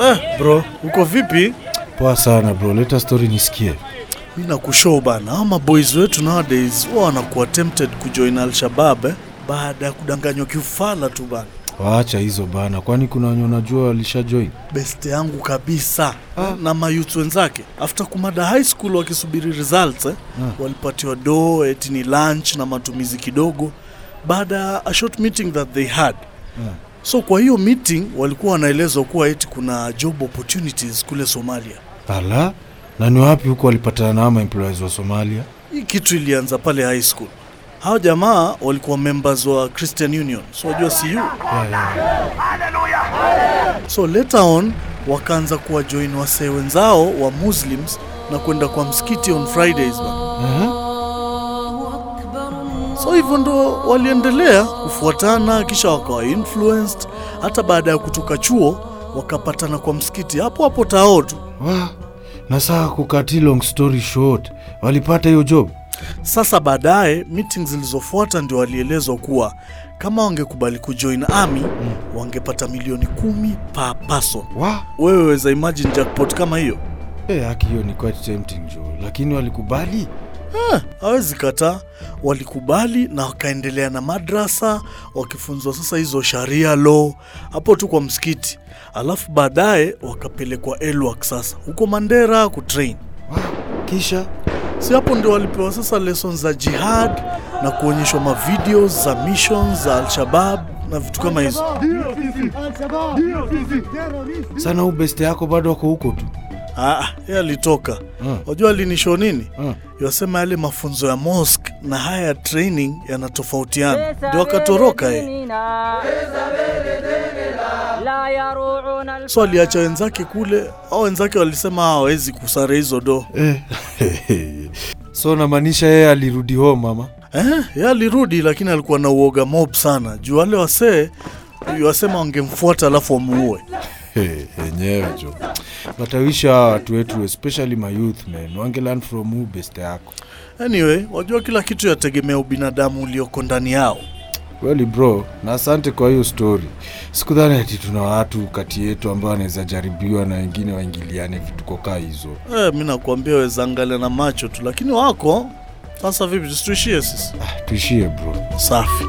Eh, bro, uko vipi? Poa sana bro, leta story nisikie. Mimi nakushow bana, ama boys wetu nowadays wao wanakuwa tempted kujoin Al-Shabab eh, baada ya kudanganywa kiufala tu bana. Waacha hizo bana, kwani kuna wenye unajua walishajoin? Best yangu kabisa ah. na mayouth wenzake after kumada high school wakisubiri results eh, Ah. walipatiwa do eti ni lunch na matumizi kidogo baada a short meeting that they had Ah. So kwa hiyo meeting walikuwa wanaelezwa kuwa eti kuna job opportunities kule Somalia. Ala, na ni wapi huko walipatana na ama employees wa Somalia? Hii kitu ilianza pale high school. Hao jamaa walikuwa members wa Christian Union, so wajua CU. Yeah, yeah. So later on wakaanza kuwa join wasee wenzao wa Muslims na kwenda kwa msikiti on Fridays bana. Aha. So hivyo ndo waliendelea kufuatana, kisha wakawa influenced. Hata baada ya kutoka chuo wakapatana kwa msikiti hapo hapo Tao tu. Na saa kukati long story short, walipata hiyo job? Sasa baadaye meeting zilizofuata ndio walielezwa kuwa kama wangekubali kujoin army wangepata milioni kumi per person. Wewe weza imagine jackpot kama hiyo? eh, haki hiyo ni quite tempting jo, lakini walikubali? Ah, hawezi kataa. Walikubali na wakaendelea na madrasa wakifunzwa sasa hizo sharia law hapo tu kwa msikiti, alafu baadaye wakapelekwa Elwak sasa huko Mandera kutrain. Kisha Si hapo ndio walipewa sasa lessons za jihad na kuonyeshwa mavideo za missions za Al-Shabab na vitu kama hizo. sana ubeste beste yako bado wako huko tu? Ah, yeye alitoka. Ah. mm. alinisho nini? Mm. Yasema yale mafunzo ya mosque na haya ya training yanatofautiana, ndio akatoroka yeye. So aliacha wenzake kule, au wenzake walisema hawawezi kusare hizo do. Eh. so namaanisha yeye alirudi home mama? Eh, yeye alirudi, lakini alikuwa na uoga mob sana juu wale wasee wasema wangemfuata alafu wamuue. Hey, enyewe jo hawa watu wetu especially my youth man wange learn from who best yako Anyway, wajua kila kitu yategemea ubinadamu ulioko ndani yao. kweli bro na asante kwa hiyo story sikudhani ati tuna watu kati yetu ambao wanaweza jaribiwa na wengine waingiliane vituko kaa hizo Eh, mi nakuambia weza angalia na macho tu, lakini wako sasa. Vipi, tuishie sisi? ah, tuishie bro Safi.